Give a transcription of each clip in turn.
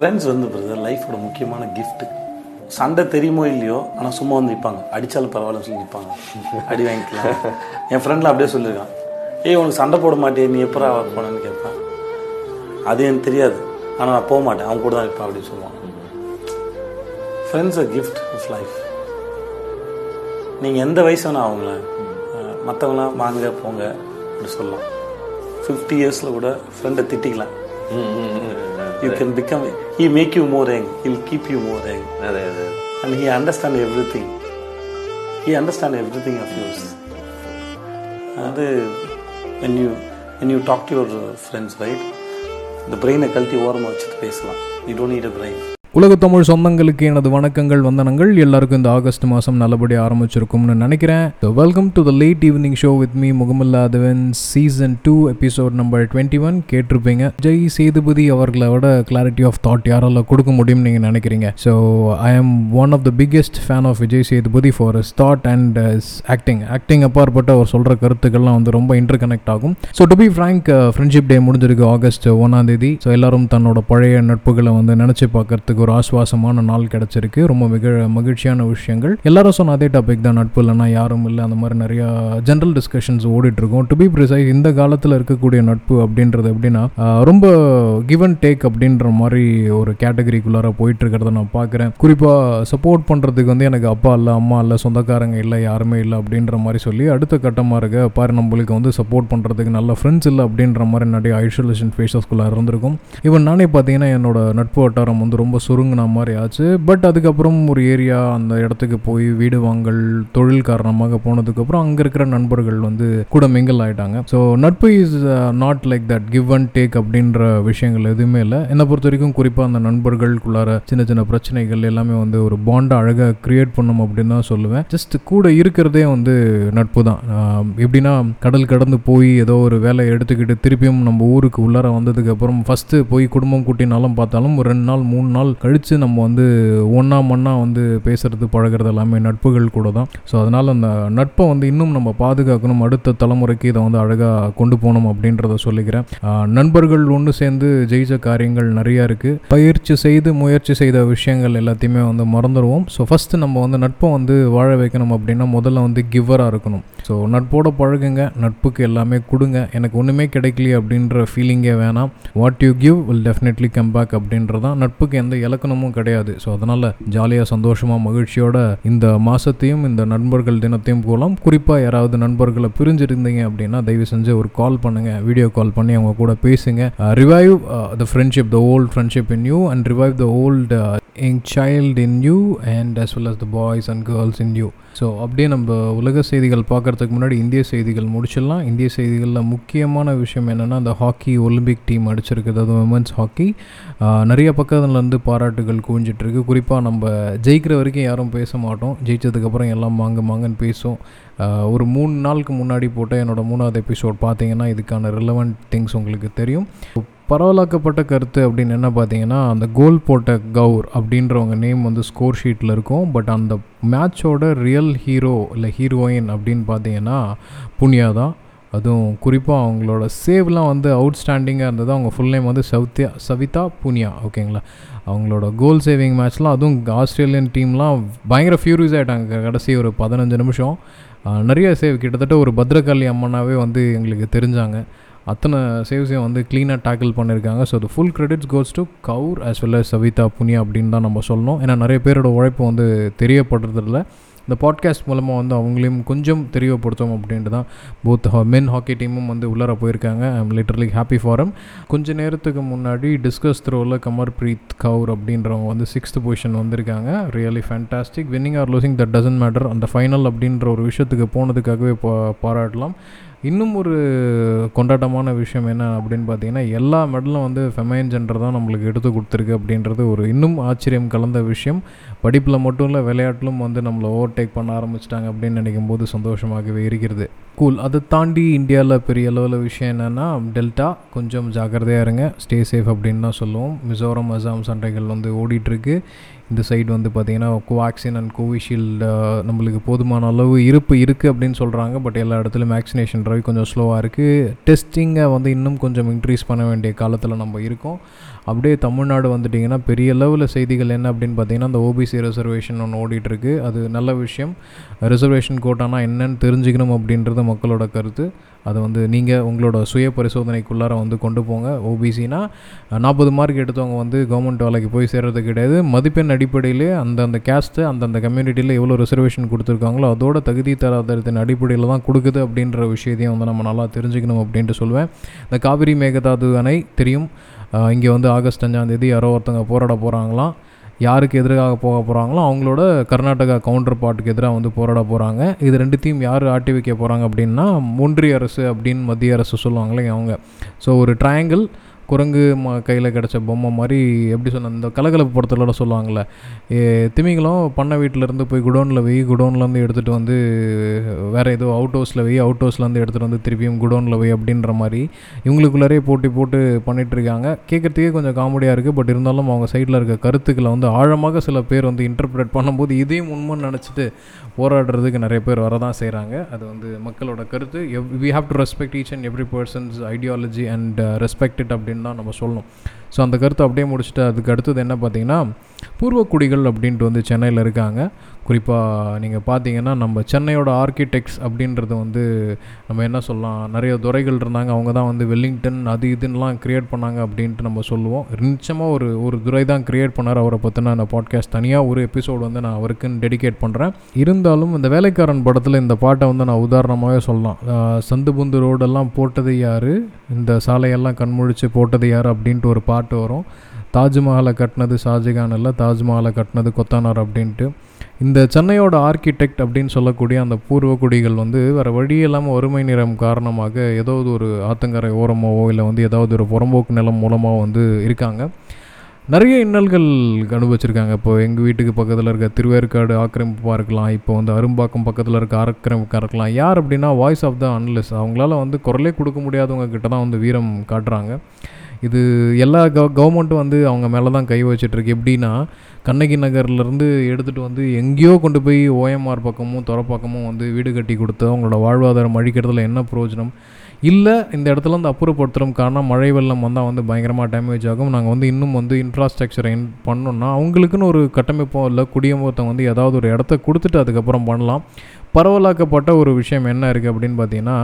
Friends வந்து brother லைஃபோட முக்கியமான gift. சண்டை தெரியுமோ இல்லையோ ஆனால் சும்மா வந்து நிற்பாங்க அடித்தாலும் பரவாயில்லன்னு சொல்லி நிற்பாங்க அடி வாங்கிக்கலாம். என் ஃப்ரெண்டில் அப்படியே சொல்லியிருக்கான் ஏய் உனக்கு சண்டை போட மாட்டே நீ எப்பரா போனேன்னு கேட்பேன். அது எனக்கு தெரியாது. ஆனால் நான் போக மாட்டேன். அவன் கூட தான் இருப்பேன் அப்படின்னு சொல்லுவான். Friends a gift of life நீங்கள் எந்த வயசு வேணா அவங்கள மற்றவங்களாம் வாங்க போங்க அப்படி சொல்லலாம். ஃபிஃப்டி இயர்ஸில் கூட ஃப்ரெண்டை திட்டிக்கலாம். You can become he make you more young he'll keep you more young അതെ അതെ and he understand everything he understand everything of yours அது when you when you talk to your friends right இந்த பிரெயினை கழட்டி ஓரமாக வச்சுட்டு பேசலாம் you don't need a brain உலகத்தமிழ் சொந்தங்களுக்கு எனது வணக்கங்கள் வந்தனங்கள். எல்லாருக்கும் இந்த ஆகஸ்ட் மாதம் நல்லபடியாக ஆரம்பிச்சிருக்கும்னு நினைக்கிறேன். Welcome to the late evening show with me முகமல்லாதவன். Season two episode number twenty one கேட்டிருப்பீங்க. ஜெய் சேதுபதி அவர்களோட கிளாரிட்டி ஆஃப் தாட் யாரால கொடுக்க முடியும்னு நீங்கள் நினைக்கிறீங்க. So I am one of the biggest fan of Vijay Sethupathi for is thought and acting acting அப்பாற்பட்ட அவர் சொல்கிற கருத்துக்கள்லாம் வந்து ரொம்ப இன்டர் கனெக்ட் ஆகும் so to be frank friendship day முடிஞ்சிருக்கு ஆகஸ்ட் ஒன்றாம் தேதி. ஸோ எல்லாரும் தன்னோட பழைய நட்புகளை வந்து நினச்சி பார்க்கறதுக்கு ஒரு ஆஸ்வாசமான நாள் கிடச்சிருக்கு. ரொம்ப மிக மகிழ்ச்சியான விஷயங்கள். எல்லாரும் சொன்ன அதே டாபிக் தான். நட்பு இல்லைன்னா யாரும் இல்லை. அந்த மாதிரி நிறையா ஜென்ரல் டிஸ்கஷன்ஸ் ஓடிட்டு இருக்கும் டு பி ப்ரிசைஸ் இந்த காலத்தில் இருக்கக்கூடிய நட்பு அப்படின்றது எப்படின்னா ரொம்ப கிவ் அண்ட் டேக் அப்படின்ற மாதிரி ஒரு கேட்டகரிக்குள்ளார போயிட்டு இருக்கிறத நான் பார்க்குறேன். குறிப்பாக சப்போர்ட் பண்ணுறதுக்கு வந்து எனக்கு அப்பா இல்லை அம்மா இல்லை சொந்தக்காரங்க இல்லை யாருமே இல்லை அப்படின்ற மாதிரி சொல்லி அடுத்த கட்டமாக இருக்க பாரு நம்மளுக்கு வந்து சப்போர்ட் பண்ணுறதுக்கு நல்ல ஃப்ரெண்ட்ஸ் இல்லை அப்படின்ற மாதிரி நிறைய ஐசோலேஷன் ஃபேஸஸ்குள்ளே இருந்திருக்கும். ஈவன் நானே பார்த்தீங்கன்னா என்னோட நட்பு வட்டாரம் வந்து ரொம்ப சுருங்கின மாதிரி ஆச்சு. பட் அதுக்கப்புறம் ஒரு ஏரியா அந்த இடத்துக்கு போய் வீடு வாங்கல் தொழில் காரணமாக போனதுக்கப்புறம் அங்கே இருக்கிற நண்பர்கள் வந்து கூட மிங்கல் ஆகிட்டாங்க ஸோ நட்பு is not like that give and take அப்படின்ற விஷயங்கள் எதுவுமே இல்லை. என்னை பொறுத்த வரைக்கும் குறிப்பாக அந்த நண்பர்களுக்குள்ளார சின்ன சின்ன பிரச்சனைகள் எல்லாமே வந்து ஒரு பாண்டை அழகாக கிரியேட் பண்ணும் அப்படின்னு தான் சொல்லுவேன். ஜஸ்ட் கூட இருக்கிறதே வந்து நட்பு தான். எப்படின்னா கடல் கடந்து போய் ஏதோ ஒரு வேலையை எடுத்துக்கிட்டு திருப்பியும் நம்ம ஊருக்கு உள்ளார வந்ததுக்கு அப்புறம் ஃபஸ்ட்டு போய் குடும்பம் கூட்டினாலும் பார்த்தாலும் ஒரு ரெண்டு நாள் மூணு நாள் கழித்து நம்ம வந்து ஒன்றா மண்ணா வந்து பேசுகிறது பழகிறது எல்லாமே நட்புகள் கூட தான் ஸோ அதனால் அந்த நட்பை வந்து இன்னும் நம்ம பாதுகாக்கணும் அடுத்த தலைமுறைக்கு இதை வந்து அழகாக கொண்டு போகணும் அப்படின்றத சொல்லிக்கிறேன். நண்பர்கள் ஒன்று சேர்ந்து ஜெயிச்ச காரியங்கள் நிறையா இருக்குது பயிற்சி செய்து முயற்சி செய்த விஷயங்கள் எல்லாத்தையுமே வந்து மறந்துடுவோம். ஸோ ஃபஸ்ட்டு நம்ம வந்து நட்பை வந்து வாழ வைக்கணும் அப்படின்னா முதல்ல வந்து கிவராக இருக்கணும். ஸோ நட்போட பழகுங்க நட்புக்கு எல்லாமே கொடுங்க. எனக்கு ஒன்றுமே கிடைக்கலையே அப்படின்ற ஃபீலிங்கே வேணாம். What you give will definitely come back அப்படின்றதான் நட்புக்கு எந்த இலக்கணமும் கிடையாது. ஸோ அதனால் ஜாலியாக சந்தோஷமாக மகிழ்ச்சியோட இந்த மாதத்தையும் இந்த நண்பர்கள் தினத்தையும் போகலாம் குறிப்பாக யாராவது நண்பர்களை பிரிஞ்சிருந்தீங்க அப்படின்னா தயவு செஞ்சு ஒரு கால் பண்ணுங்கள் வீடியோ கால் பண்ணி அவங்க கூட பேசுங்க. Revive the friendship the old friendship in you and revive the old in child in you and as well as the boys and girls in you so அப்படியே நம்ம உலக செய்திகள் பார்க்கறதுக்கு முன்னாடி இந்திய செய்திகள் முடிச்சிடலாம். இந்திய செய்திகளில் முக்கியமான விஷயம் என்னென்னா அந்த ஹாக்கி ஒலிம்பிக் டீம் அடிச்சிருக்குது. அது உமன்ஸ் ஹாக்கி நிறைய பக்கத்துலேருந்து பாராட்டுகள் குவிஞ்சிட்ருக்கு குறிப்பாக நம்ம ஜெயிக்கிற வரைக்கும் யாரும் பேச மாட்டோம். ஜெயிச்சதுக்கப்புறம் எல்லாம் மாங்க மாங்கன்னு பேசும். ஒரு மூணு நாளுக்கு முன்னாடி போட்ட என்னோட மூணாவது எபிசோட் பார்த்தீங்கன்னா இதுக்கான ரிலவெண்ட் திங்ஸ் உங்களுக்கு தெரியும். பரவலாக்கப்பட்ட கருத்து அப்படின்னு என்ன பார்த்தீங்கன்னா அந்த கோல் போட்ட கவுர் அப்படின்றவங்க நேம் வந்து ஸ்கோர் ஷீட்டில் இருக்கும். பட் அந்த மேட்சோட ரியல் ஹீரோ இல்லை ஹீரோயின் அப்படின்னு பார்த்தீங்கன்னா புனியா தான். அதுவும் குறிப்பாக அவங்களோட சேவ்லாம் வந்து அவுட்ஸ்டாண்டிங்காக இருந்தது. அவங்க ஃபுல் நேம் வந்து சவித்யா சவிதா புனியா ஓகேங்களா அவங்களோட கோல் சேவிங் மேட்ச்லாம் அதுவும் ஆஸ்திரேலியன் டீம்லாம் பயங்கர ஃபியூரியஸ் ஆகிட்டாங்க கடைசி ஒரு பதினஞ்சு நிமிஷம். நிறைய சேவ் கிட்டத்தட்ட ஒரு பத்ரகாளி அம்மனாவே வந்து எங்களுக்கு தெரிஞ்சாங்க. அத்தனை சேவ்ஸையும் வந்து க்ளீனாக டேக்கிள் பண்ணியிருக்காங்க. ஸோ அது full credits goes to Kaur as well as Savita Punia அப்படின்னு தான் நம்ம சொல்லணும். ஏன்னா நிறைய பேரோட உழைப்பு வந்து தெரியப்படுறதில்ல. இந்த பாட்காஸ்ட் மூலமாக வந்து அவங்களையும் கொஞ்சம் தெரியப்படுத்தும் அப்படின்ட்டு தான் போத் மென் ஹாக்கி டீமும் வந்து உள்ளார போயிருக்காங்க. I am literally happy forum கொஞ்சம் கொஞ்ச நேரத்துக்கு முன்னாடி டிஸ்கஸ் த்ரோவில் கமர் பிரீத் கவுர் அப்படின்றவங்க வந்து சிக்ஸ்த் பொசிஷன் வந்திருக்காங்க. Really fantastic winning or losing that doesn't matter அந்த ஃபைனல் அப்படின்ற ஒரு விஷயத்துக்கு போனதுக்காகவே பாராட்டலாம். இன்னும் ஒரு கொண்டாட்டமான விஷயம் என்ன அப்படின்னு பார்த்தீங்கன்னா எல்லா மெடலும் வந்து ஃபெமைன் ஜெண்டர் தான் நம்மளுக்கு எடுத்து கொடுத்துருக்கு அப்படின்றது ஒரு இன்னும் ஆச்சரியம் கலந்த விஷயம். படிப்பில் மட்டும் இல்லை விளையாட்டிலும் வந்து நம்மளை ஓவர்டேக் பண்ண ஆரம்பிச்சிட்டாங்க அப்படின்னு நினைக்கும் போது சந்தோஷமாகவே இருக்கிறது. கூல் அதை தாண்டி இந்தியாவில் பெரிய அளவில் விஷயம் என்னென்னா டெல்டா கொஞ்சம் ஜாக்கிரதையாக இருங்க ஸ்டே சேஃப் அப்படின்னு தான் சொல்லுவோம். மிசோரம் அசாம் சண்டைகள் வந்து ஓடிட்டுருக்கு. இந்த சைடு வந்து பார்த்திங்கன்னா கோவாக்சின் அண்ட் கோவிஷீல்டு நம்மளுக்கு போதுமான அளவு இருப்பு இருக்குது அப்படின்னு சொல்கிறாங்க பட் எல்லா இடத்துலையும் வேக்சினேஷன் ட்ரைவ் கொஞ்சம் ஸ்லோவாக இருக்குது டெஸ்டிங்கை வந்து இன்னும் கொஞ்சம் இன்க்ரீஸ் பண்ண வேண்டிய காலத்தில் நம்ம இருக்கோம். அப்படியே தமிழ்நாடு வந்துட்டிங்கன்னா பெரிய லெவலில் செய்திகள் என்ன அப்படின்னு பார்த்தீங்கன்னா அந்த ஓபிசி ரிசர்வேஷன் ஒன்று ஓடிட்டுருக்கு. அது நல்ல விஷயம். ரிசர்வேஷன் கோட்டானா என்னன்னு தெரிஞ்சுக்கணும் அப்படின்றது மக்களோட கருத்து. அதை வந்து நீங்கள் உங்களோட சுய பரிசோதனைக்குள்ளார வந்து கொண்டு போங்க. ஓபிசினா நாற்பது மார்க் எடுத்தவங்க வந்து கவர்மெண்ட் வேலைக்கு போய் சேர்றது கிடையாது. மதிப்பெண் அடிப்படையிலே அந்தந்த கேஸ்ட்டு அந்தந்த கம்யூனிட்டியில் எவ்வளோ ரிசர்வேஷன் கொடுத்துருக்காங்களோ அதோட தகுதி தராதரத்தின் அடிப்படையில் தான் கொடுக்குது அப்படின்ற விஷயத்தையும் வந்து நம்ம நல்லா தெரிஞ்சுக்கணும் அப்படின்ட்டு சொல்லுவேன் இந்த காவிரி மேகதாது அணை தெரியும். இங்கே வந்து ஆகஸ்ட் அஞ்சாந்தேதி யாரோ ஒருத்தங்க போராட போகிறாங்களாம் யாருக்கு எதிராக போக போகிறாங்களோ அவங்களோட கர்நாடகா கவுண்டர் பாட்டுக்கு எதிராக வந்து போராட போகிறாங்க இது ரெண்டுத்தையும் யார் ஆட்டி வைக்க போகிறாங்க அப்படின்னா ஒன்றிய அரசு அப்படின்னு மத்திய அரசு சொல்லுவாங்களே அவங்க. ஸோ ஒரு ட்ரையாங்கிள் குரங்கு ம கையில் கிடச்ச பொம்மை மாதிரி எப்படி சொன்ன இந்த கலகலப்பு படத்துல சொல்லுவாங்கள்ல ஏ, திமிங்கலம் பண்ணை வீட்டிலேருந்து போய் குடோனில் வெய் குடோன்லேருந்து எடுத்துகிட்டு வந்து வேறு ஏதோ அவுட் ஹவுஸில் வெய் அவுட் ஹவுஸ்லேருந்து எடுத்துகிட்டு வந்து திருப்பியும் குடோனில் வை அப்படின்ற மாதிரி இவங்களுக்குள்ளாரே போட்டி போட்டு பண்ணிகிட்ருக்காங்க கேட்குறதுக்கே கொஞ்சம் காமெடியாக இருக்குது பட் இருந்தாலும் அவங்க சைடில் இருக்க கருத்துக்களை வந்து ஆழமாக சில பேர் வந்து இன்டர்பிரேட் பண்ணும்போது இதையும் உண்மைன்னு நினச்சிட்டு போராடுறதுக்கு நிறைய பேர் வரதான் செய்கிறாங்க அது வந்து மக்களோட கருத்து. We have to respect each and every person's ideology and respect it அப்படின்னு தான் நம்ம சொல்லணும். ஸோ அந்த கருத்தை அப்படியே முடிச்சுட்டு அதுக்கு அடுத்தது என்ன பார்த்தீங்கன்னா பூர்வக்குடிகள் அப்படின்ட்டு வந்து சென்னையில் இருக்காங்க. குறிப்பாக நீங்கள் பார்த்தீங்கன்னா நம்ம சென்னையோட ஆர்கிடெக்ட்ஸ் அப்படின்றது வந்து நம்ம என்ன சொல்லலாம் நிறைய துறைகள் இருந்தாங்க. அவங்க தான் வந்து வெல்லிங்டன் அது இதுன்னெலாம் க்ரியேட் பண்ணாங்க அப்படின்ட்டு நம்ம சொல்லுவோம். நிச்சயமாக ஒரு ஒரு துறை தான் க்ரியேட் பண்ணார். அவரை பற்றின அந்த பாட்காஸ்ட் தனியாக ஒரு எபிசோடு வந்து நான் அவருக்குன்னு டெடிகேட் பண்ணுறேன் இருந்தாலும் இந்த வேலைக்காரன் படத்தில் இந்த பாட்டை வந்து நான் உதாரணமாகவே சொல்லலாம். சந்து புந்து ரோடெல்லாம் போட்டது யார்? இந்த சாலையெல்லாம் கண்முழிச்சு போட்டது யார் அப்படின்ட்டு ஒரு பாட்டு வரும். தாஜ்மஹாலை கட்டினது ஷாஜகான் இல்லை தாஜ்மஹாலை கட்டினது கொத்தானார் அப்படின்ட்டு. இந்த சென்னையோட ஆர்கிடெக்ட் அப்படின்னு சொல்லக்கூடிய அந்த பூர்வக்குடிகள் வந்து வேறு வழி இல்லாமல் வறுமை நிறம் காரணமாக ஏதாவது ஒரு ஆத்தங்கரை ஓரமாவோ இல்லை வந்து ஏதாவது ஒரு புறம்போக்கு நிலம் மூலமாக வந்து இருக்காங்க. நிறைய இன்னல்கள் அனுபவிச்சிருக்காங்க. இப்போ எங்கள் வீட்டுக்கு பக்கத்தில் இருக்க திருவேற்காடு ஆக்கிரமிப்பாக இருக்கலாம் இப்போ வந்து அரும்பாக்கம் பக்கத்தில் இருக்க ஆக்கிரமிப்பாக இருக்கலாம். யார் அப்படின்னா வாய்ஸ் ஆஃப் த அன்லெஸ் அவங்களால வந்து குரலே கொடுக்க முடியாதவங்க கிட்ட தான் வந்து வீரம் காட்டுறாங்க. இது எல்லா கவ கவர்மெண்ட்டும் வந்து அவங்க மேலே தான் கை வச்சிட்ருக்கு எப்படின்னா கண்ணகி நகர்லேருந்து எடுத்துகிட்டு வந்து எங்கேயோ கொண்டு போய் ஓஎம்ஆர் பக்கமும் துறப்பக்கமும் வந்து வீடு கட்டி கொடுத்து அவங்களோட வாழ்வாதாரம் அழிக்கிறதுல என்ன பிரயோஜனம்? இல்லை இந்த இடத்துல வந்து அப்புறப்படுத்துகிறோம் காரணம் மழை வெள்ளம் வந்தால் வந்து பயங்கரமாக டேமேஜ் ஆகும். நாங்கள் வந்து இன்னும் வந்து இன்ஃப்ராஸ்ட்ரக்சரை இன் அவங்களுக்குன்னு ஒரு கட்டமைப்போ இல்லை குடியமர்த்தம் வந்து ஏதாவது ஒரு இடத்த கொடுத்துட்டு அதுக்கப்புறம் பண்ணலாம். பரவலாக்கப்பட்ட ஒரு விஷயம் என்ன இருக்குது அப்படின்னு பார்த்தீங்கன்னா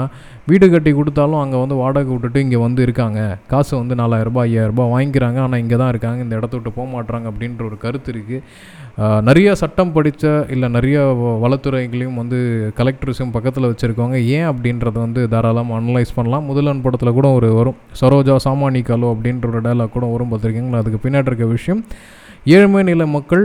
வீடு கட்டி கொடுத்தாலும் அங்கே வந்து வாடகை விட்டுட்டு இங்கே வந்து இருக்காங்க. காசு வந்து நாலாயிரரூபா ஐயாயிரரூபா வாங்கிக்கிறாங்க. ஆனால் இங்கே தான் இருக்காங்க. இந்த இடத்த விட்டு போக மாட்டுறாங்க அப்படின்ற ஒரு கருத்து இருக்குது நிறைய சட்டம் படித்த இல்லை நிறைய வ- வளத்துறைகளையும் வந்து கலெக்டர்ஸும் பக்கத்தில் வச்சுருக்கவங்க ஏன் அப்படின்றத வந்து தாராளமாக அனலைஸ் பண்ணலாம். முதலன் படத்தில் கூட ஒரு வரும். சரோஜா சாமானிகாலோ அப்படின்ற ஒரு டயலாக் கூட வரும் பார்த்துருக்கீங்களா? அதுக்கு பின்னாடி இருக்க விஷயம். ஏழ்மை நில மக்கள்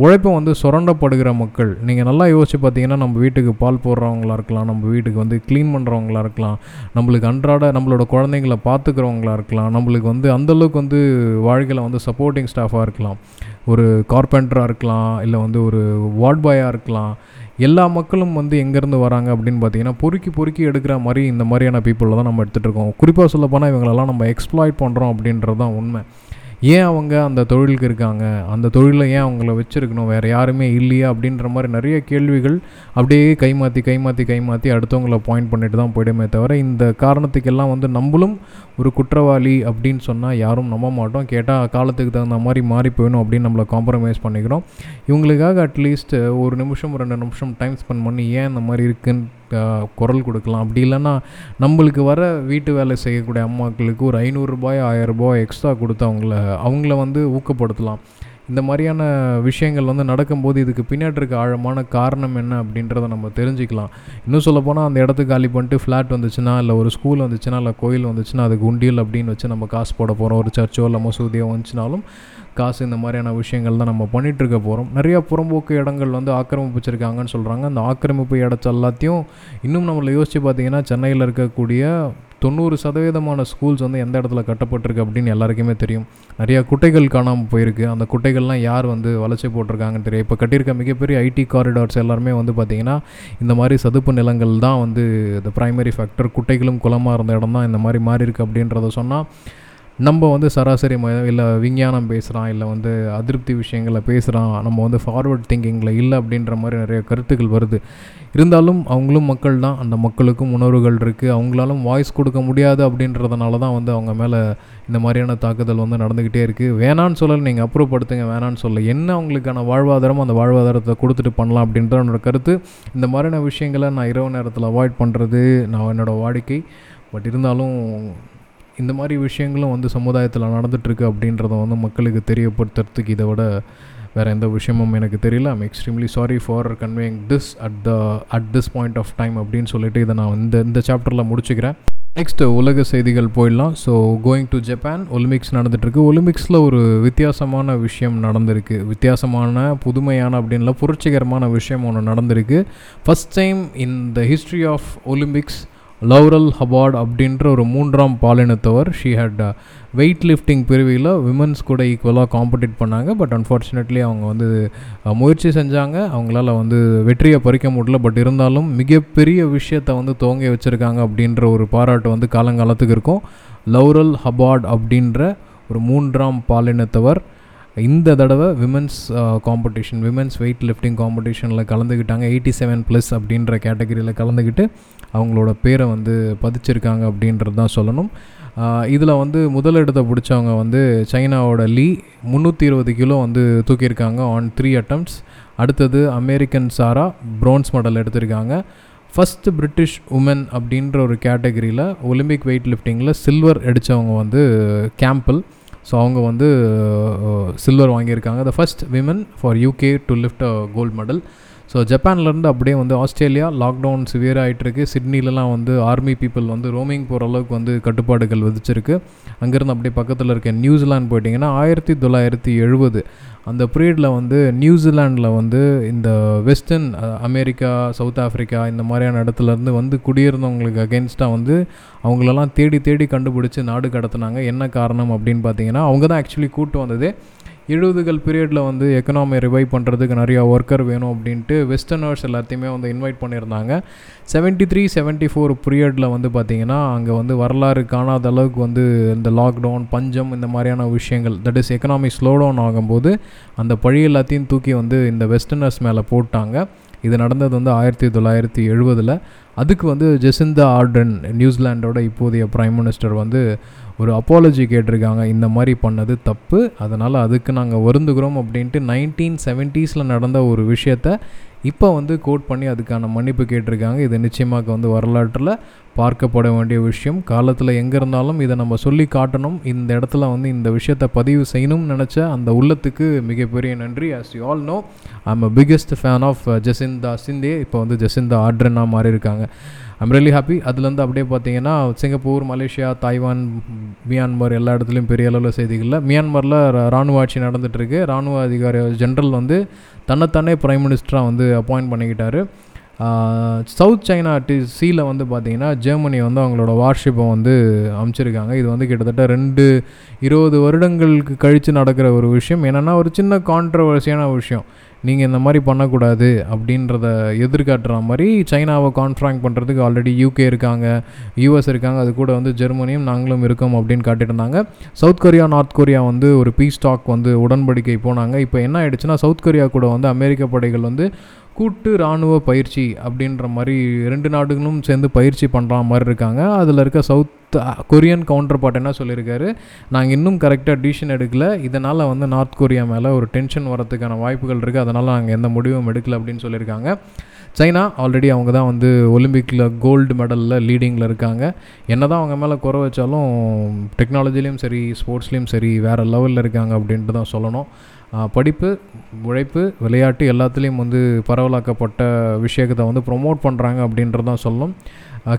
உழைப்பை வந்து சுரண்டப்படுகிற மக்கள். நீங்கள் நல்லா யோசிச்சு பார்த்தீங்கன்னா நம்ம வீட்டுக்கு பால் போடுறவங்களா இருக்கலாம் நம்ம வீட்டுக்கு வந்து க்ளீன் பண்ணுறவங்களா இருக்கலாம் நம்மளுக்கு அன்றாட நம்மளோட குழந்தைங்கள பார்த்துக்கிறவங்களா இருக்கலாம் நம்மளுக்கு வந்து அந்தளவுக்கு வந்து வாழ்க்கையில் வந்து சப்போர்ட்டிங் ஸ்டாஃபாக இருக்கலாம். ஒரு கார்பெண்டராக இருக்கலாம் இல்லை வந்து ஒரு வார்ட் பாயாக இருக்கலாம். எல்லா மக்களும் வந்து எங்கேருந்து வராங்க அப்படின்னு பார்த்தீங்கன்னா பொறுக்கி பொறுக்கி எடுக்கிற மாதிரி இந்த மாதிரியான பீப்புளில் தான் நம்ம எடுத்துகிட்டு இருக்கோம். குறிப்பாக சொல்ல போனால் இவங்களெல்லாம் நம்ம எக்ஸ்ப்ளாய்ட் பண்ணுறோம் அப்படின்றது தான் உண்மை. ஏன் அவங்க அந்த தொழிலுக்கு இருக்காங்க? அந்த தொழிலில் ஏன் அவங்கள வச்சுருக்கணும்? வேறு யாருமே இல்லையா? அப்படின்ற மாதிரி நிறைய கேள்விகள் அப்படியே கைமாற்றி கைமாற்றி கைமாற்றி அடுத்தவங்கள பாயிண்ட் பண்ணிட்டு தான் போயிடுமே தவிர இந்த காரணத்துக்கெல்லாம் வந்து நம்மளும் ஒரு குற்றவாளி அப்படின்னு சொன்னால் யாரும் நம்ப மாட்டோம். கேட்டால் காலத்துக்கு தகுந்த மாதிரி மாறி போயிடும் அப்படின்னு நம்மளை காம்ப்ரமைஸ் பண்ணிக்கிறோம். இவங்களுக்காக அட்லீஸ்ட் ஒரு நிமிஷம் ரெண்டு நிமிஷம் டைம் ஸ்பெண்ட் பண்ணி ஏன் இந்த மாதிரி இருக்குன்னு குரல் கொடுக்கலாம். அப்படி இல்லைன்னா நம்மளுக்கு வர வீட்டு வேலை செய்யக்கூடிய அம்மாக்களுக்கு ஒரு ஐநூறுரூபாய் ஆயரரூபா எக்ஸ்ட்ரா கொடுத்து அவங்கள அவங்கள வந்து ஊக்கப்படுத்தலாம். இந்த மாதிரியான விஷயங்கள் வந்து நடக்கும்போது இதுக்கு பின்னாடி இருக்க ஆழமான காரணம் என்ன அப்படின்றத நம்ம தெரிஞ்சுக்கலாம். இன்னும் சொல்லப்போனால் அந்த இடத்துக்கு காலி பண்ணிட்டு ஃப்ளாட் வந்துச்சுன்னா இல்லை ஒரு ஸ்கூல் வந்துச்சுன்னா இல்லை கோயில் வந்துச்சுன்னா அதுக்கு உண்டியல் அப்படின்னு வச்சு நம்ம காசு போட போகிறோம் ஒரு சர்ச்சோ இல்லை மசூதியோ வந்துச்சுனாலும் காசு இந்த மாதிரியான விஷயங்கள் தான் நம்ம பண்ணிகிட்ருக்க இருக்க போகிறோம் நிறையா புறம்போக்கு இடங்கள் வந்து ஆக்கிரமிப்பிச்சிருக்காங்கன்னு சொல்கிறாங்க அந்த ஆக்கிரமிப்பு இடத்த எல்லாத்தையும் இன்னும் நம்மளை யோசித்து பார்த்தீங்கன்னா சென்னையில் இருக்கக்கூடிய தொண்ணூறு சதவீதமான ஸ்கூல்ஸ் வந்து எந்த இடத்துல கட்டப்பட்டிருக்கு அப்படின்னு எல்லாருக்குமே தெரியும். நிறையா குட்டைகள் காணாமல் போயிருக்கு. அந்த குட்டைகள்லாம் யார் வந்து வளர்ச்சி போட்டிருக்காங்கன்னு தெரியும். இப்போ கட்டியிருக்க மிகப்பெரிய ஐடி காரிடார்ஸ் எல்லாருமே வந்து பார்த்திங்கன்னா இந்த மாதிரி சதுப்பு நிலங்கள் தான் வந்து இந்த ப்ரைமரி ஃபேக்டர் குட்டைகளும் குளமாக இருந்த இடம் தான் இந்த மாதிரி மாறி இருக்குது அப்படின்றத சொன்னால் நம்ம வந்து சராசரி ம இல்லை விஞ்ஞானம் பேசுகிறான் இல்லை வந்து அதிருப்தி விஷயங்களை பேசுகிறான் நம்ம வந்து ஃபார்வர்ட் திங்கிங்கில் இல்லை அப்படின்ற மாதிரி நிறைய கருத்துக்கள் வருது. இருந்தாலும் அவங்களும் மக்கள் தான். அந்த மக்களுக்கும் உணர்வுகள் இருக்குது அவங்களாலும் வாய்ஸ் கொடுக்க முடியாது அப்படின்றதுனால தான் வந்து அவங்க மேலே இந்த மாதிரியான தாக்குதல் வந்து நடந்துக்கிட்டே இருக்குது வேணான்னு சொல்லலை நீங்கள் அப்ரூவ் படுத்துங்க வேணான்னு சொல்ல என்ன அவங்களுக்கான வாழ்வாதாரம் அந்த வாழ்வாதாரத்தை கொடுத்துட்டு பண்ணலாம் அப்படின்ற என்னோட கருத்து. இந்த மாதிரியான விஷயங்களை நான் இரவு நேரத்தில் அவாய்ட் பண்ணுறது நான் என்னோடய வாடிக்கை. பட் இருந்தாலும் இந்த மாதிரி விஷயங்களும் வந்து சமுதாயத்தில் நடந்துகிட்ருக்கு அப்படின்றத வந்து மக்களுக்கு தெரியப்படுத்துறதுக்கு இதை விட வேறு எந்த விஷயமும் எனக்கு தெரியல. I'm extremely sorry for conveying this at the at this point of time அப்படின்னு சொல்லிட்டு இதை நான் இந்த இந்த சாப்டரில் முடிச்சுக்கிறேன். நெக்ஸ்ட் உலக செய்திகள் போயிடலாம். So going to Japan Olympics நடந்துகிட்ருக்கு ஒலிம்பிக்ஸில் ஒரு வித்தியாசமான விஷயம் நடந்திருக்கு. வித்தியாசமான புதுமையான அப்படின்ல புரட்சிகரமான விஷயம் ஒன்று நடந்திருக்கு. First time in the history of Olympics Laurel Hubbard அப்படின்ற ஒரு மூன்றாம் பாலினத்தவர். ஷீ ஹேட் வெயிட் லிஃப்டிங் பிரிவில் விமன்ஸ் கூட ஈக்குவலாக காம்படிட் பண்ணாங்க. பட் அன்ஃபார்ச்சுனேட்லி அவங்க வந்து முயற்சி செஞ்சாங்க. அவங்களால வந்து வெற்றியை பறிக்க முடியல. பட் இருந்தாலும் மிகப்பெரிய விஷயத்தை வந்து துவங்கி வச்சுருக்காங்க அப்படின்ற ஒரு பாராட்டு வந்து காலங்காலத்துக்கு இருக்கும். லவ்ரல் ஹபார்ட் அப்படின்ற ஒரு மூன்றாம் பாலினத்தவர். இந்த தடவை women's competition women's weight lifting காம்படிஷனில் கலந்துக்கிட்டாங்க எயிட்டி செவன் ப்ளஸ் அப்படின்ற கேட்டகரியில் கலந்துக்கிட்டு அவங்களோட பேரை வந்து பதிச்சிருக்காங்க அப்படின்றது தான் சொல்லணும். இதில் வந்து முதலிடத்தை பிடிச்சவங்க வந்து சைனாவோட லீ முந்நூற்றி இருபது கிலோ வந்து தூக்கியிருக்காங்க ஆன் த்ரீ அட்டம்ப்ட்ஸ் அடுத்தது அமெரிக்கன் சாரா ப்ரோன்ஸ் மெடல் எடுத்திருக்காங்க. ஃபஸ்ட்டு பிரிட்டிஷ் உமன் அப்படின்ற ஒரு கேட்டகரியில் ஒலிம்பிக் வெயிட் லிஃப்டிங்கில் சில்வர் அடித்தவங்க வந்து கேம்பிள் ஸோ அவங்க வந்து சில்வர் வாங்கியிருக்காங்க. The first women for UK to lift a gold medal so ஜப்பான்லேருந்து அப்படியே வந்து ஆஸ்திரேலியா லாக்டவுன் சிவியர் ஆகிட்டுருக்கு சிட்னிலலாம் வந்து ஆர்மி பீப்புள் வந்து ரோமிங் போகிற அளவுக்கு வந்து கட்டுப்பாடுகள் விதிச்சிருக்கு. அங்கேருந்து அப்படியே பக்கத்தில் இருக்க நியூசிலாந்து போயிட்டிங்கன்னா ஆயிரத்தி தொள்ளாயிரத்தி எழுபது அந்த பீரியடில் வந்து நியூசிலாண்டில் வந்து இந்த வெஸ்டர்ன் அமெரிக்கா சவுத் ஆஃப்ரிக்கா இந்த மாதிரியான இடத்துலேருந்து வந்து குடியிருந்தவங்களுக்கு அகென்ஸ்டாக வந்து அவங்களெல்லாம் தேடி தேடி கண்டுபிடிச்சி நாடு கடத்துனாங்க. என்ன காரணம் அப்படின்னு பார்த்தீங்கன்னா அவங்க தான் ஆக்சுவலி கூட்டு வந்ததே. எழுபதுகள் பீரியடில் வந்து எக்கனாமி ரிவைவ் பண்ணுறதுக்கு நிறையா ஒர்க்கர் வேணும் அப்படின்ட்டு வெஸ்டர்னர்ஸ் எல்லாத்தையுமே வந்து இன்வைட் பண்ணியிருந்தாங்க. செவன்ட்டி த்ரீ செவன்ட்டி ஃபோர் பீரியடில் வந்து பார்த்திங்கன்னா அங்கே வந்து வரலாறு காணாத அளவுக்கு வந்து இந்த லாக்டவுன் பஞ்சம் இந்த மாதிரியான விஷயங்கள் that is economy slow down ஆகும்போது அந்த பழி எல்லாத்தையும் தூக்கி வந்து இந்த வெஸ்டர்னர்ஸ் மேலே போட்டாங்க. இது நடந்தது வந்து ஆயிரத்தி தொள்ளாயிரத்தி எழுபதில். அதுக்கு வந்து ஜெசிந்தா ஆர்டன் நியூசிலாண்டோட இப்போதைய ப்ரைம் மினிஸ்டர் வந்து ஒரு அப்பாலஜி கேட்டிருக்காங்க இந்த மாதிரி பண்ணது தப்பு அதனால் அதுக்கு நாங்கள் வருந்துகிறோம் அப்படின்ட்டு நைன்டீன் செவன்ட்டீஸில் நடந்த ஒரு விஷயத்த இப்போ வந்து கோட் பண்ணி அதுக்கான மன்னிப்பு கேட்டிருக்காங்க. இது நிச்சயமாக வந்து வரலாற்றில் பார்க்கப்பட வேண்டிய விஷயம். காலத்தில் எங்கே இருந்தாலும் இதை நம்ம சொல்லி காட்டணும். இந்த இடத்துல வந்து இந்த விஷயத்தை பதிவு செய்யணும்னு நினச்ச அந்த உள்ளத்துக்கு மிகப்பெரிய நன்றி. As you all know I'm a biggest fan of Jacinda Shinde. இப்போ வந்து ஜெசிந்தா ஆர்ட்ரனாக மாறி இருக்காங்க ஐம் ரியலி ஹாப்பி அதுலேருந்து அப்படியே பார்த்தீங்கன்னா சிங்கப்பூர் மலேசியா தாய்வான் மியான்மர் எல்லா இடத்துலையும் பெரிய அளவில் செய்திகளில். மியான்மரில் ரா- ராணுவ ஆட்சி நடந்துகிட்ருக்கு ராணுவ அதிகாரி ஜென்ரல் வந்து தன்னைத்தானே பிரைம் மினிஸ்டராக வந்து அப்பாயிண்ட் பண்ணிக்கிட்டாரு. சவுத் சைனா டி சீல வந்து பார்த்தீங்கன்னா ஜெர்மனி வந்து அவங்களோட வார்ஷிப்பை வந்து அமைச்சிருக்காங்க. இது வந்து கிட்டத்தட்ட ரெண்டு இருபது வருடங்களுக்கு கழித்து நடக்கிற ஒரு விஷயம். என்னென்னா ஒரு சின்ன கான்ட்ரவர்சியான விஷயம். நீங்கள் இந்த மாதிரி பண்ணக்கூடாது அப்படின்றத எதிர்காட்டுற மாதிரி சைனாவை கான்ஃப்ராங்க் பண்ணுறதுக்கு ஆல்ரெடி யூகே இருக்காங்க யூஎஸ் இருக்காங்க அது கூட வந்து ஜெர்மனியும் நாங்களும் இருக்கோம் அப்படின்னு காட்டியிருந்தாங்க இருந்தாங்க. சவுத் கொரியா நார்த் கொரியா வந்து ஒரு பீஸ் டாக் வந்து உடன்படிக்கை போனாங்க. இப்போ என்ன ஆயிடுச்சுன்னா சவுத் கொரியா கூட வந்து அமெரிக்க படைகள் வந்து கூட்டு இராணுவ பயிற்சி அப்படின்ற மாதிரி ரெண்டு நாடுகளும் சேர்ந்து பயிற்சி பண்ணுற மாதிரி இருக்காங்க. அதில் இருக்க சவுத் கொரியன் கவுண்டர் பார்ட் என்ன சொல்லியிருக்காரு? நாங்கள் இன்னும் கரெக்டாக டிசிஷன் எடுக்கல. இதனால் வந்து நார்த் கொரியா மேலே ஒரு டென்ஷன் வரதுக்கான வாய்ப்புகள் இருக்குது அதனால் நாங்கள் எந்த முடிவும் எடுக்கல அப்படின்னு சொல்லியிருக்காங்க. சைனா ஆல்ரெடி அவங்க தான் வந்து ஒலிம்பிக்கில் கோல்டு மெடலில் லீடிங்கில் இருக்காங்க. என்ன தான் அவங்க மேலே குறை வச்சாலும் டெக்னாலஜிலையும் சரி ஸ்போர்ட்ஸ்லேயும் சரி வேறு லெவலில் இருக்காங்க அப்படின்ட்டு தான் சொல்லணும். படிப்பு உழைப்பு விளையாட்டு எல்லாத்துலேயும் வந்து பரவலாக்கப்பட்ட விஷயத்தை வந்து ப்ரொமோட் பண்ணுறாங்க அப்படின்றது தான் சொல்லணும்.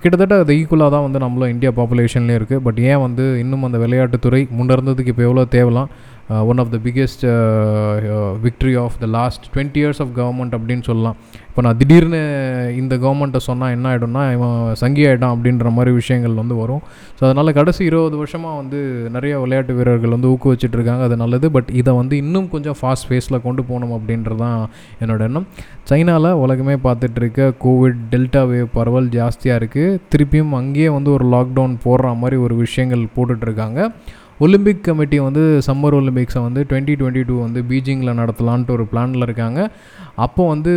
கிட்டத்தட்ட அது ஈக்குவலாக தான் வந்து நம்மளும் இந்தியா பாப்புலேஷன்லேயும் இருக்குது பட் ஏன் வந்து இன்னும் அந்த விளையாட்டுத்துறை முன்னேறதுக்கு இப்போ எவ்வளோ தேவலாம்? One of the biggest victory of the last twenty years of government அப்படின்னு சொல்லலாம். இப்போ நான் திடீர்னு இந்த கவர்மெண்ட்டை சொன்னால் என்ன ஆகிடும்னா இவன் சங்கி ஆகிட்டான் அப்படின்ற மாதிரி விஷயங்கள் வந்து வரும். ஸோ அதனால் கடைசி இருபது வருஷமாக வந்து நிறைய விளையாட்டு வீரர்கள் வந்து ஊக்குவிச்சிட்டு இருக்காங்க. அது நல்லது. பட் இதை வந்து இன்னும் கொஞ்சம் ஃபாஸ்ட் ஃபேஸில் கொண்டு போகணும் அப்படின்றது தான் என்னோட எண்ணம். சைனாவில் உலகமே பார்த்துட்டு இருக்க கோவிட் டெல்டா வேவ் பரவல் ஜாஸ்தியாக இருக்குது திருப்பியும் அங்கேயே வந்து ஒரு லாக்டவுன் போடுற மாதிரி ஒரு விஷயங்கள் போட்டுட்ருக்காங்க ஒலிம்பிக் கமிட்டி வந்து சம்மர் ஒலிம்பிக்ஸை வந்து டுவெண்ட்டி டுவெண்ட்டி டூ வந்து பீஜிங்கில் நடத்தலான்ட்டு ஒரு பிளானில் இருக்காங்க. அப்போ வந்து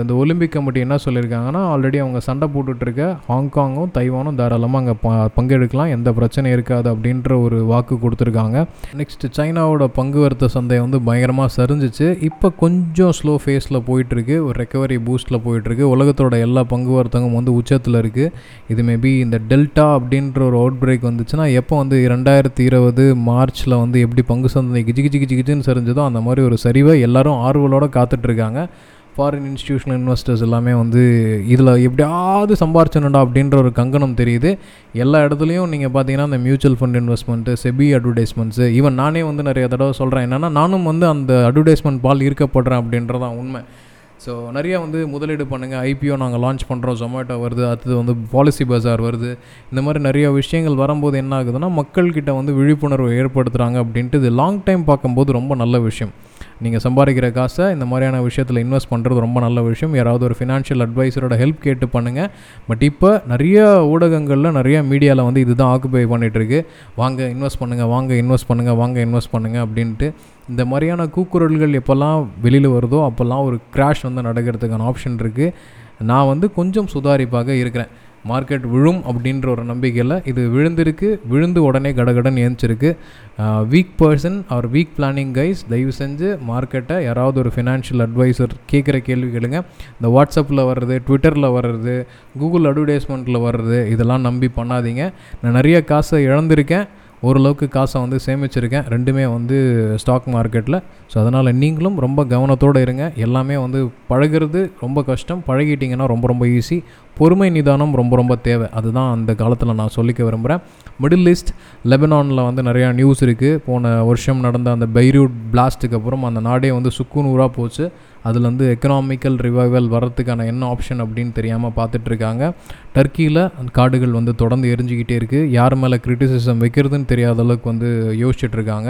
அந்த ஒலிம்பிக் கமிட்டி என்ன சொல்லியிருக்காங்கன்னா ஆல்ரெடி அவங்க சண்டை போட்டுட்ருக்க ஹாங்காங்கும் தைவானும் தாராளமாக அங்கே ப பங்கெடுக்கலாம் எந்த பிரச்சனையும் இருக்காது அப்படின்ற ஒரு வாக்கு கொடுத்துருக்காங்க. நெக்ஸ்ட் சைனாவோட பங்கு வர்த்த சந்தை வந்து பயங்கரமாக சரிஞ்சிச்சு. இப்போ கொஞ்சம் ஸ்லோ ஃபேஸில் போயிட்டுருக்கு ஒரு ரெக்கவரி பூஸ்ட்டில் போயிட்டுருக்கு உலகத்தோட எல்லா பங்கு வர்த்தகம் வந்து உச்சத்தில் இருக்குது இது மேபி இந்த டெல்டா அப்படின்ற ஒரு அவுட் பிரேக் வந்துச்சுன்னா எப்போ வந்து ரெண்டாயிரத்தி இருபது வந்து மார்ச்சில் வந்து எப்படி பங்கு சந்தை கிஜி கிஜி கிஜி கிஜின்னு சரிஞ்சதோ அந்த மாதிரி ஒரு சரிவை எல்லாரும் ஆர்வலோடு காத்துட்ருக்காங்க. ஃபாரின் இன்ஸ்டியூஷனல் இன்வெஸ்டர்ஸ் எல்லாமே வந்து இதில் எப்படியாவது சம்பாரிச்சணுண்டா அப்படின்ற ஒரு கங்கணம் தெரியுது. எல்லா இடத்துலையும் நீங்கள் பார்த்தீங்கன்னா அந்த mutual fund investment SEBI advertisements even நானே வந்து நிறைய தடவை சொல்கிறேன் என்னென்னா நானும் வந்து அந்த அட்வர்டைஸ்மெண்ட் பால் ஈர்க்கப்படுறேன் அப்படின்றதான் உண்மை. ஸோ நிறைய வந்து முதலீடு பண்ணுங்கள் ஐபிஓ நாங்கள் லான்ச் பண்ணுறோம் ஜொமேட்டோ வருது அடுத்தது வந்து பாலிசி பஜார் வருது. இந்த மாதிரி நிறைய விஷயங்கள் வரும்போது என்ன ஆகுதுன்னா மக்கள்கிட்ட வந்து விழிப்புணர்வு ஏற்படுத்துகிறாங்க அப்படின்ட்டு இது லாங் டைம் பார்க்கும்போது ரொம்ப நல்ல விஷயம். நீங்கள் சம்பாதிக்கிற காசை இந்த மாதிரியான விஷயத்தில் இன்வெஸ்ட் பண்ணுறது ரொம்ப நல்ல விஷயம். யாராவது ஒரு ஃபினான்ஷியல் அட்வைஸரோட ஹெல்ப் கேட்டு பண்ணுங்கள் பட் இப்போ நிறைய ஊடகங்களில் நிறைய மீடியாவில் வந்து இதுதான் ஆக்குபை பண்ணிகிட்ருக்கு வாங்க இன்வெஸ்ட் பண்ணுங்கள் வாங்க இன்வெஸ்ட் பண்ணுங்கள் வாங்க இன்வெஸ்ட் பண்ணுங்கள் அப்படின்ட்டு இந்த மாதிரியான கூக்குரல்கள் எப்போல்லாம் வெளியில் வருதோ அப்போல்லாம் ஒரு கிராஷ் வந்து நடக்கிறதுக்கான ஆப்ஷன் இருக்குது நான் வந்து கொஞ்சம் சுதாரிப்பாக இருக்கிறேன். மார்க்கெட் விழும் அப்படின்ற ஒரு நம்பிக்கையில் இது விழுந்திருக்கு. விழுந்து உடனே கடகடன் ஏந்திச்சிருக்கு வீக் பர்சன் அவர் வீக் பிளானிங் கைஸ் தயவு செஞ்சு மார்க்கெட்டை யாராவது ஒரு ஃபினான்ஷியல் அட்வைசர் கேட்குற கேள்வி கேளுங்க. இந்த வாட்ஸ்அப்பில் வர்றது ட்விட்டரில் வர்றது கூகுள் அட்வர்டைஸ்மெண்ட்டில் வர்றது இதெல்லாம் நம்பி பண்ணாதீங்க. நான் நிறைய காசை இழந்திருக்கேன். ஓரளவுக்கு காசை வந்து சேமிச்சிருக்கேன். ரெண்டுமே வந்து ஸ்டாக் மார்க்கெட்டில் ஸோ அதனால் நீங்களும் ரொம்ப கவனத்தோடு இருங்க. எல்லாமே வந்து பழகிறது ரொம்ப கஷ்டம். பழகிட்டிங்கன்னா ரொம்ப ரொம்ப ஈஸி பொறுமை நிதானம் ரொம்ப ரொம்ப தேவை. அதுதான் அந்த காலத்தில் நான் சொல்லிக்க விரும்புகிறேன் மிடில் ஈஸ்ட் லெபனானில் வந்து நிறையா நியூஸ் இருக்குது போன வருஷம் நடந்த அந்த பைரூட் பிளாஸ்ட்டுக்கு அப்புறம் அந்த நாடே வந்து சுக்குநூறாக போச்சு. அதுலேருந்து எக்கனாமிக்கல் ரிவைவல் வர்றதுக்கான என்ன ஆப்ஷன் அப்படின்னு தெரியாமல் பார்த்துட்ருக்காங்க டர்க்கியில் காடுகள் வந்து தொடர்ந்து எரிஞ்சிக்கிட்டே இருக்குது யார் மேலே கிரிட்டிசிசம் வைக்கிறதுன்னு தெரியாத அளவுக்கு வந்து யோசிச்சுட்ருக்காங்க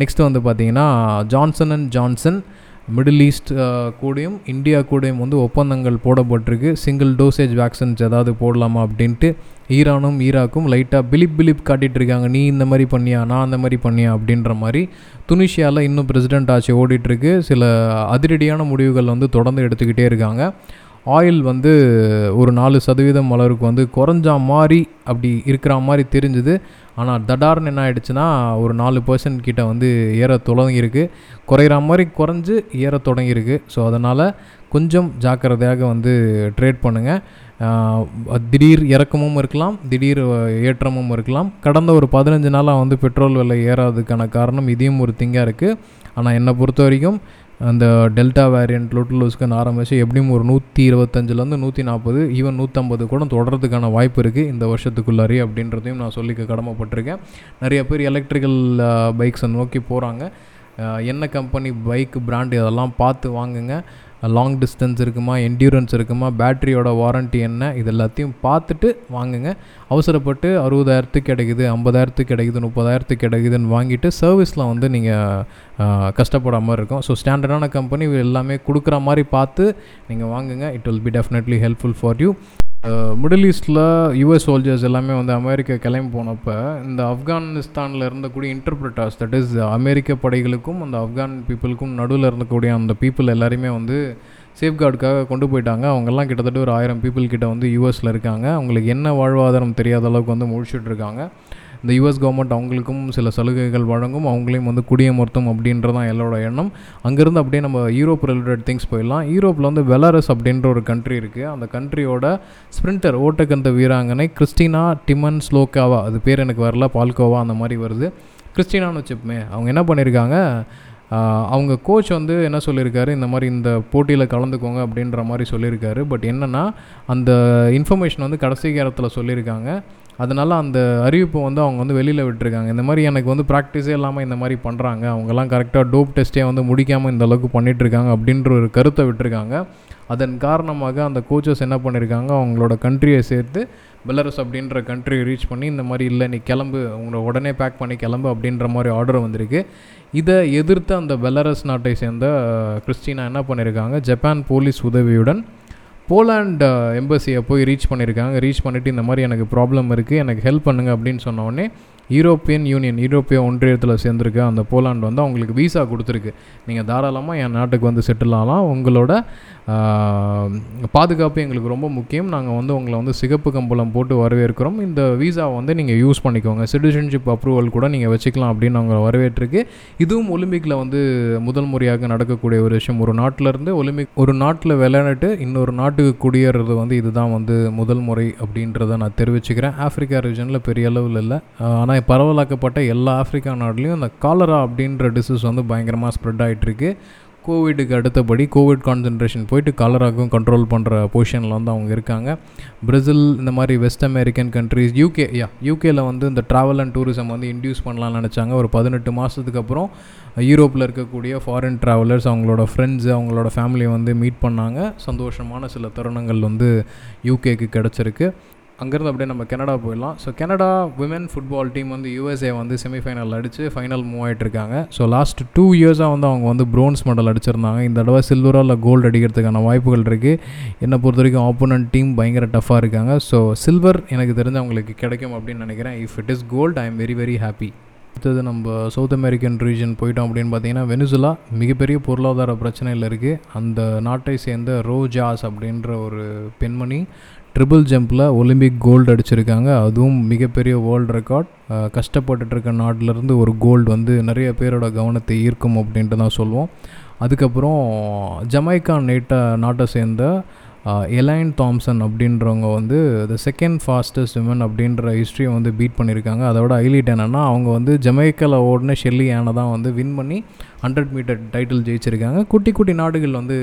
நெக்ஸ்ட் வந்து பார்த்திங்கன்னா Johnson and Johnson Middle East கூடயும் இந்தியா கூடயும் வந்து ஒப்பந்தங்கள் போடப்பட்டிருக்கு. சிங்கிள் டோசேஜ் வேக்சின்ஸ் ஏதாவது போடலாமா அப்படின்ட்டு ஈரானும் ஈராக்கும் லைட்டாக பிலிப் பிலிப் காட்டிகிட்டு இருக்காங்க நீ இந்த மாதிரி பண்ணியா நான் அந்த மாதிரி பண்ணியா அப்படின்ற மாதிரி துனிஷியாவில் இன்னும் பிரசிடென்ட் ஆட்சி ஓடிட்டுருக்கு. சில அதிரடியான முடிவுகள் வந்து தொடர்ந்து எடுத்துக்கிட்டே இருக்காங்க. ஆயில் வந்து ஒரு நாலு சதவீதம் அளவுக்கு வந்து குறைஞ்சா மாதிரி அப்படி இருக்கிற மாதிரி தெரிஞ்சுது. ஆனால் தடார்னு என்ன ஆகிடுச்சுன்னா ஒரு நாலு பர்சன்ட் கிட்ட வந்து ஏற தொடங்கியிருக்கு. குறையிற மாதிரி குறைஞ்சு ஏற தொடங்கியிருக்கு. ஸோ அதனால் கொஞ்சம் ஜாக்கிரதையாக வந்து ட்ரேட் பண்ணுங்கள் திடீர் இறக்கமும் இருக்கலாம் திடீர் ஏற்றமும் இருக்கலாம். கடந்த ஒரு பதினஞ்சு நாளாக வந்து பெட்ரோல் விலை ஏறாததுக்கான காரணம் இதையும் ஒரு திங்காக இருக்குது ஆனால் என்னை பொறுத்த வரைக்கும் அந்த டெல்டா வேரியண்ட் லொட்டுலூஸ்க்குன்னு ஆரம்பித்து எப்படியும் ஒரு நூற்றி இருபத்தஞ்சிலேருந்து நூற்றி நாற்பது ஈவன் நூற்றம்பது கூட தொடர்றதுக்கான வாய்ப்பு இருக்குது இந்த வருஷத்துக்குள்ளாரி அப்படின்றதையும் நான் சொல்லிக்க கடமைப்பட்டிருக்கேன். நிறைய பேர் எலக்ட்ரிக்கல் பைக்ஸை நோக்கி போகிறாங்க என்ன கம்பெனி பைக் பிராண்ட் இதெல்லாம் பார்த்து வாங்குங்க. லாங் டிஸ்டன்ஸ் இருக்குமா என்டியூரன்ஸ் இருக்குமா பேட்டரியோட வாரண்ட்டி என்ன இது எல்லாத்தையும் பார்த்துட்டு வாங்குங்க. அவசரப்பட்டு அறுபதாயிரத்துக்கு கிடைக்குது ஐம்பதாயிரத்துக்கு கிடைக்குது முப்பதாயிரத்துக்கு கிடைக்குதுன்னு வாங்கிட்டு சர்வீஸில் வந்து நீங்கள் கஷ்டப்படாத மாதிரி இருக்கும். ஸோ ஸ்டாண்டர்டான கம்பெனி எல்லாமே கொடுக்குற மாதிரி பார்த்து நீங்கள் வாங்குங்க. It will be definitely helpful for you middle ஈஸ்டில் யூஎஸ் சோல்ஜர்ஸ் எல்லாமே வந்து அமெரிக்கா கிளம்பி போனப்போ இந்த ஆப்கானிஸ்தானில் இருந்தக்கூடிய இன்டர்பிரிட்டர்ஸ் தட் இஸ் அமெரிக்க படைகளுக்கும் அந்த ஆப்கான் பீப்புளுக்கும் நடுவில் இருந்தக்கூடிய அந்த பீப்புள் எல்லாருமே வந்து சேஃப்கார்டுக்காக கொண்டு போயிட்டாங்க. அவங்கெல்லாம் கிட்டத்தட்ட ஒரு ஆயிரம் பீப்புள் கிட்ட வந்து யூஎஸில் இருக்காங்க. அவங்களுக்கு என்ன வாழ்வாதாரம் தெரியாத அளவுக்கு வந்து முழிச்சிட்டு இருக்காங்க. இந்த யூஎஸ் கவர்மெண்ட் அவங்களுக்கும் சில சலுகைகள் வழங்கும் அவங்களையும் வந்து குடியமர்த்தும் அப்படின்றதான் எல்லோட எண்ணம். அங்கேருந்து அப்படியே நம்ம யூரோப் ரிலேட்டட் திங்ஸ் போயிடலாம். யூரோப்பில் வந்து பெலாரஸ் அப்படின்ற ஒரு கண்ட்ரி இருக்குது அந்த கண்ட்ரியோட ஸ்ப்ரிண்டர் ஓட்டக்கந்த வீராங்கனை கிறிஸ்டினா டிமன் ஸ்லோக்காவா அது பேர் எனக்கு வரல பால்கோவா அந்த மாதிரி வருது. கிறிஸ்டினான்னு வச்சுப்போமே அவங்க என்ன பண்ணியிருக்காங்க? அவங்க கோச் வந்து என்ன சொல்லியிருக்காரு? இந்த மாதிரி இந்த போட்டியில் கலந்துக்கோங்க அப்படின்ற மாதிரி சொல்லியிருக்காரு. பட் என்னென்னா அந்த இன்ஃபர்மேஷன் வந்து கடைசி நேரத்தில் சொல்லியிருக்காங்க. அதனால் அந்த அறிவிப்பை வந்து அவங்க வந்து வெளியில் விட்டுருக்காங்க. இந்த மாதிரி எனக்கு வந்து ப்ராக்டிஸே இல்லாமல் இந்த மாதிரி பண்ணுறாங்க அவங்கெல்லாம் கரெக்டாக டோப் டெஸ்ட்டே வந்து முடிக்காமல் இந்த அளவுக்கு பண்ணிகிட்ருக்காங்க அப்படின்ற ஒரு கருத்தை விட்டுருக்காங்க. அதன் காரணமாக அந்த கோச்சஸ் என்ன பண்ணியிருக்காங்க அவங்களோட கண்ட்ரியை சேர்த்து பெலரஸ் அப்படின்ற கண்ட்ரியை ரீச் பண்ணி இந்த மாதிரி இல்லை நீ கிளம்பு உங்களை உடனே பேக் பண்ணி கிளம்பு அப்படின்ற மாதிரி ஆர்டர் வந்திருக்கு. இதை எதிர்த்து அந்த பெலரஸ் நாட்டை சேர்ந்த கிறிஸ்டினா என்ன பண்ணியிருக்காங்க ஜப்பான் போலீஸ் உதவியுடன் போலாண்ட் எம்பசியை போய் ரீச் பண்ணியிருக்காங்க ரீச் பண்ணிவிட்டு இந்த மாதிரி எனக்கு ப்ராப்ளம் இருக்குது எனக்கு ஹெல்ப் பண்ணுங்கள் அப்படின்னு சொன்னோடனே யூரோப்பியன் யூனியன் யூரோப்பிய ஒன்றியத்தில் சேர்ந்துருக்க அந்த போலாண்டு வந்து அவங்களுக்கு வீசா கொடுத்துருக்கு. நீங்கள் தாராளமாக என் நாட்டுக்கு வந்து செட்டில் ஆகலாம் உங்களோட பாதுகாப்பு எங்களுக்கு ரொம்ப முக்கியம். நாங்கள் வந்து உங்களை வந்து சிகப்பு கம்பளம் போட்டு வரவேற்கிறோம். இந்த வீசாவை வந்து நீங்கள் யூஸ் பண்ணிக்கோங்க. சிட்டிசன்ஷிப் அப்ரூவல் கூட நீங்கள் வச்சுக்கலாம் அப்படின்னு அவங்க வரவேற்றிருக்கு. இதுவும் ஒலிம்பிக்கில் வந்து முதல் முறையாக நடக்கக்கூடிய ஒரு விஷயம். ஒரு நாட்டிலேருந்து ஒலிம்பிக் ஒரு நாட்டில் விளையாண்டுட்டு இன்னொரு நாட்டுக்கு குடியேறது வந்து இதுதான் வந்து முதல் முறை அப்படின்றத நான் தெரிவிச்சுக்கிறேன். ஆஃப்ரிக்கா ரீஜனில் பெரிய அளவில் இல்லை. ஆனால் பரவலாக்கப்பட்ட எல்லா ஆஃப்ரிக்கா நாடுலேயும் இந்த காலரா அப்படின்ற டிசீஸ் வந்து பயங்கரமாக ஸ்ப்ரெட் ஆகிட்டுருக்கு கோவிடுக்கு அடுத்தபடி கோவிட் கான்சன்ட்ரேஷன் போயிட்டு கலராக்கும் கண்ட்ரோல் பண்ணுற பொசிஷனில் வந்து அவங்க இருக்காங்க. பிரேசில் இந்த மாதிரி வெஸ்ட் அமெரிக்கன் கண்ட்ரீஸ் யூகே யா யூகேயில் வந்து இந்த ட்ராவல் அண்ட் டூரிசம் வந்து இன்டியூஸ் பண்ணலாம்னு நினச்சாங்க. ஒரு பதினெட்டு மாதத்துக்கு அப்புறம் யூரோப்பில் இருக்கக்கூடிய ஃபாரின் ட்ராவலர்ஸ் அவங்களோட ஃப்ரெண்ட்ஸு அவங்களோட ஃபேமிலியை வந்து மீட் பண்ணாங்க. சந்தோஷமான சில தருணங்கள் வந்து யூகேக்கு கிடச்சிருக்கு. அங்கேருந்து அப்படியே நம்ம கனடா போயிடலாம். So Canada women football team வந்து யூஎஸ்ஏ வந்து செமிஃபைனல் அடித்து ஃபைனல் மூவ் ஆகிட்டுருக்காங்க ஸோ லாஸ்ட் டூ இயர்ஸாக வந்து அவங்க வந்து ப்ரோன்ஸ் மெடல் அடிச்சிருந்தாங்க. இந்த தடவை சில்வராக இல்லை கோல்டு அடிக்கிறதுக்கான வாய்ப்புகள் இருக்குது என்னை பொறுத்த வரைக்கும் ஆப்போனன்ட் டீம் பயங்கர டஃப்பாக இருக்காங்க. ஸோ சில்வர் எனக்கு தெரிஞ்சு அவங்களுக்கு கிடைக்கும் அப்படின்னு நினைக்கிறேன். If it is gold I am very very happy அடுத்தது நம்ம சவுத் அமெரிக்கன் ரீஜன் போயிட்டோம் அப்படின்னு பார்த்தீங்கன்னா வெனிசுலா மிகப்பெரிய பொருளாதார பிரச்சனையில் இருக்குது அந்த நாட்டை சேர்ந்த ரோஜாஸ் அப்படின்ற ஒரு பெண்மணி ட்ரிபிள் ஜம்பில் ஒலிம்பிக் கோல்டு அடிச்சிருக்காங்க. அதுவும் மிகப்பெரிய வேர்ல்டு ரெக்கார்ட் கஷ்டப்பட்டுட்ருக்க நாட்டிலேருந்து ஒரு கோல்டு வந்து நிறைய பேரோட கவனத்தை ஈர்க்கும் அப்படின்ட்டு தான் சொல்லுவோம் அதுக்கப்புறம் ஜமைக்கா நேட்டை நாட்டை சேர்ந்த எலைன் தாம்சன் அப்படின்றவங்க வந்து த செகண்ட் ஃபாஸ்டஸ்ட் விமன் அப்படின்ற ஹிஸ்ட்ரியை வந்து பீட் பண்ணியிருக்காங்க. அதோட ஹைலைட் என்னென்னா அவங்க வந்து ஜமைக்காவில் ஓடின ஷெல்லி ஆனை தான் வந்து வின் பண்ணி ஹண்ட்ரட் மீட்டர் டைட்டில் ஜெயிச்சிருக்காங்க. குட்டி குட்டி நாடுகள் வந்து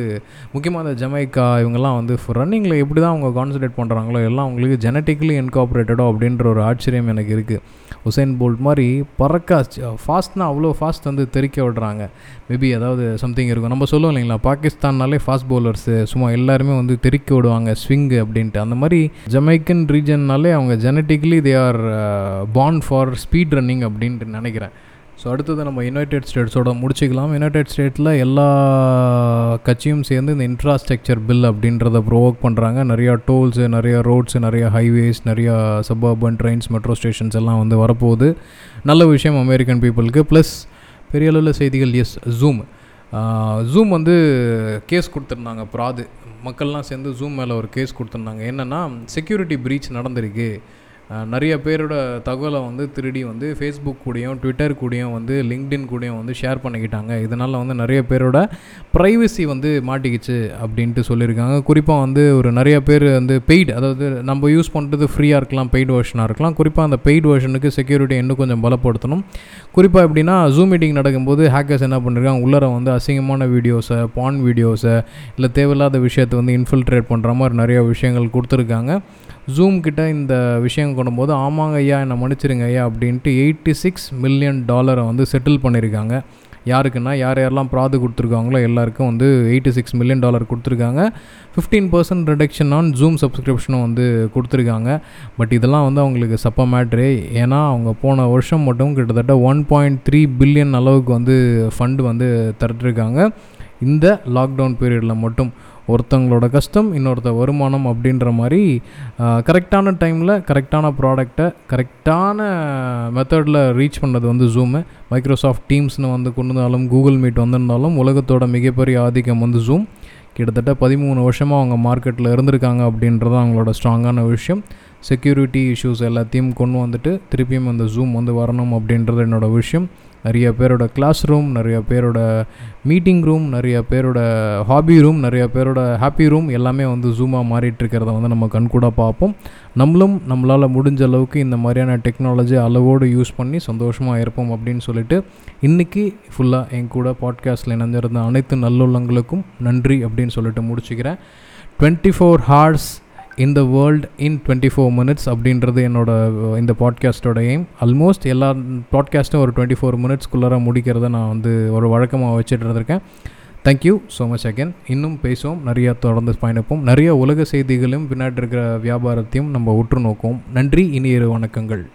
முக்கியமாக அந்த ஜமைக்கா இவங்கெல்லாம் வந்து ரன்னிங்கில் எப்படி தான் அவங்க கான்சன்ட்ரேட் பண்ணுறாங்களோ எல்லாம் அவங்களுக்கு ஜெனட்டிக்கலி இன்கார்பரேட்டடோ அப்படின்ற ஒரு ஆச்சரியம் எனக்கு இருக்குது உசைன் போல்ட் மாதிரி பறக்க ஃபாஸ்ட்னா அவ்வளோ ஃபாஸ்ட் வந்து தெரிக்க விடுறாங்க. மேபி ஏதாவது சம்திங் இருக்கும். நம்ம சொல்லுவோம் இல்லைங்களா பாகிஸ்தான்னாலே ஃபாஸ்ட் பவுலர்ஸு சும்மா எல்லாருமே வந்து தெரிக்க விடுவாங்க ஸ்விங்கு அப்படின்ட்டு. அந்த மாதிரி ஜமைக்கன் ரீஜன்னாலே அவங்க genetically they are born for speed running அப்படின்ட்டு நினைக்கிறேன். ஸோ அடுத்தது நம்ம யுனைடெட் ஸ்டேட்ஸோட முடிச்சுக்கலாம். யுனைடெட் ஸ்டேட்டில் எல்லா கட்சியும் சேர்ந்து இந்த இன்ஃப்ராஸ்ட்ரக்சர் பில் அப்படின்றத ப்ரொவோக் பண்ணுறாங்க நிறையா டோல்ஸு நிறையா ரோட்ஸு நிறையா ஹைவேஸ் நிறையா சபர்பன் ட்ரெயின்ஸ் மெட்ரோ ஸ்டேஷன்ஸ் எல்லாம் வந்து வரப்போகுது. நல்ல விஷயம் அமெரிக்கன் பீப்புளுக்கு ப்ளஸ் பெரிய அளவில் செய்திகள் எஸ் ஜூம் ஜூம் வந்து கேஸ் கொடுத்துருந்தாங்க ப்ராது மக்கள்லாம் சேர்ந்து ஜூம் மேலே ஒரு கேஸ் கொடுத்துருந்தாங்க. என்னென்னா செக்யூரிட்டி ப்ரீச் நடந்திருக்கு. நிறைய பேரோட தகவலை வந்து திருடி வந்து ஃபேஸ்புக் கூடயும் ட்விட்டர் கூடயும் வந்து லிங்க்டின் கூடயும் வந்து ஷேர் பண்ணிக்கிட்டாங்க. இதனால் வந்து நிறைய பேரோட ப்ரைவசி வந்து மாட்டிக்கிச்சு அப்படின்ட்டு சொல்லியிருக்காங்க. குறிப்பாக வந்து ஒரு நிறைய பேர் வந்து பெய்டு அதாவது நம்ம யூஸ் பண்ணுறது ஃப்ரீயாக இருக்கலாம் பெய்டு வெர்ஷனாக இருக்கலாம். குறிப்பாக அந்த பெய்டு வெர்ஷனுக்கு செக்யூரிட்டி இன்னும் கொஞ்சம் பலப்படுத்தணும். குறிப்பாக எப்படின்னா ஜூம் மீட்டிங் நடக்கும்போது ஹேக்கர்ஸ் என்ன பண்ணியிருக்காங்க உள்ளர வந்து அசிங்கமான வீடியோஸை பான் வீடியோஸை இல்லை தேவையில்லாத விஷயத்தை வந்து இன்ஃபில்ட்ரேட் பண்ணுற மாதிரி நிறைய விஷயங்கள் கொடுத்துருக்காங்க. ஜூம் கிட்ட இந்த விஷயம் கொண்டும்போது ஆமாங்க ஐயா என்னை மன்னிச்சிருங்க ஐயா அப்படின்ட்டு எயிட்டி சிக்ஸ் மில்லியன் டாலரை வந்து செட்டில் பண்ணியிருக்காங்க யாருக்குன்னா யார் யாரெல்லாம் ப்ராது கொடுத்துருக்காங்களோ எல்லாருக்கும் வந்து எயிட்டி சிக்ஸ் மில்லியன் டாலர் கொடுத்துருக்காங்க. Fifteen percent reduction on Zoom சப்ஸ்கிரிப்ஷனும் வந்து கொடுத்துருக்காங்க. பட் இதெல்லாம் வந்து அவங்களுக்கு சப்ப மேட்ரு ஏன்னா அவங்க போன வருஷம் மட்டும் கிட்டத்தட்ட ஒன் பாயிண்ட் த்ரீ பில்லியன் அளவுக்கு வந்து ஃபண்டு வந்து திரட்டிருக்காங்க இந்த லாக்டவுன் பீரியடில் மட்டும். ஒருத்தவங்களோட கஷ்டம் இன்னொருத்த வருமானம் அப்படின்ற மாதிரி கரெக்டான டைமில் கரெக்டான ப்ராடக்டை கரெக்டான மெத்தடில் ரீச் பண்ணது வந்து ஜூமு மைக்ரோசாஃப்ட் டீம்ஸ்னு வந்து கொண்டு வந்தாலும் கூகுள் மீட் வந்திருந்தாலும் உலகத்தோட மிகப்பெரிய ஆதிக்கம் வந்து ஜூம் கிட்டத்தட்ட பதிமூணு வருஷமாக அவங்க மார்க்கெட்டில் இருந்திருக்காங்க அப்படின்றது அவங்களோட ஸ்ட்ராங்கான விஷயம். செக்யூரிட்டி இஷ்யூஸ் எல்லாத்தையும் கொண்டு வந்துட்டு திருப்பியும் அந்த ஜூம் வந்து வரணும் அப்படின்றது என்னோடய விஷயம். நிறைய பேரோட கிளாஸ் ரூம் நிறைய பேரோட மீட்டிங் ரூம் நிறைய பேரோட ஹாபி ரூம் நிறைய பேரோட ஹாப்பி ரூம் எல்லாமே வந்து ஜூமாக மாறிட்டு இருக்கிறத வந்து நம்ம கண்கூட பார்ப்போம். நம்மளும் நம்மளால் முடிஞ்ச அளவுக்கு இந்த மாதிரியான டெக்னாலஜி அளவோடு யூஸ் பண்ணி சந்தோஷமாக இருப்போம் அப்படின்னு சொல்லிட்டு இன்றைக்கி ஃபுல்லாக என் கூட பாட்காஸ்ட்டில் இணைஞ்சிருந்த அனைத்து நல்லுள்ளங்களுக்கும் நன்றி அப்படின்னு சொல்லிட்டு முடிச்சுக்கிறேன். Twenty four hours in the world in twenty four minutes அப்படின்றது என்னோட இந்த பாட்காஸ்ட்டோட எய்ம் ஆல்மோஸ்ட் எல்லா பாட்காஸ்ட்டும் ஒரு டுவெண்ட்டி ஃபோர் மினிட்ஸ்குள்ளார முடிக்கிறத நான் வந்து ஒரு வழக்கமாக வச்சுட்டு இருந்திருக்கேன் தேங்க்யூ ஸோ மச் அகேன் இன்னும் பேசுவோம். நிறையா தொடர்ந்து பயணிப்போம். நிறைய உலக செய்திகளையும் பின்னாடி இருக்கிற வியாபாரத்தையும் நம்ம உற்று நோக்குவோம் நன்றி இனியிரு வணக்கங்கள்.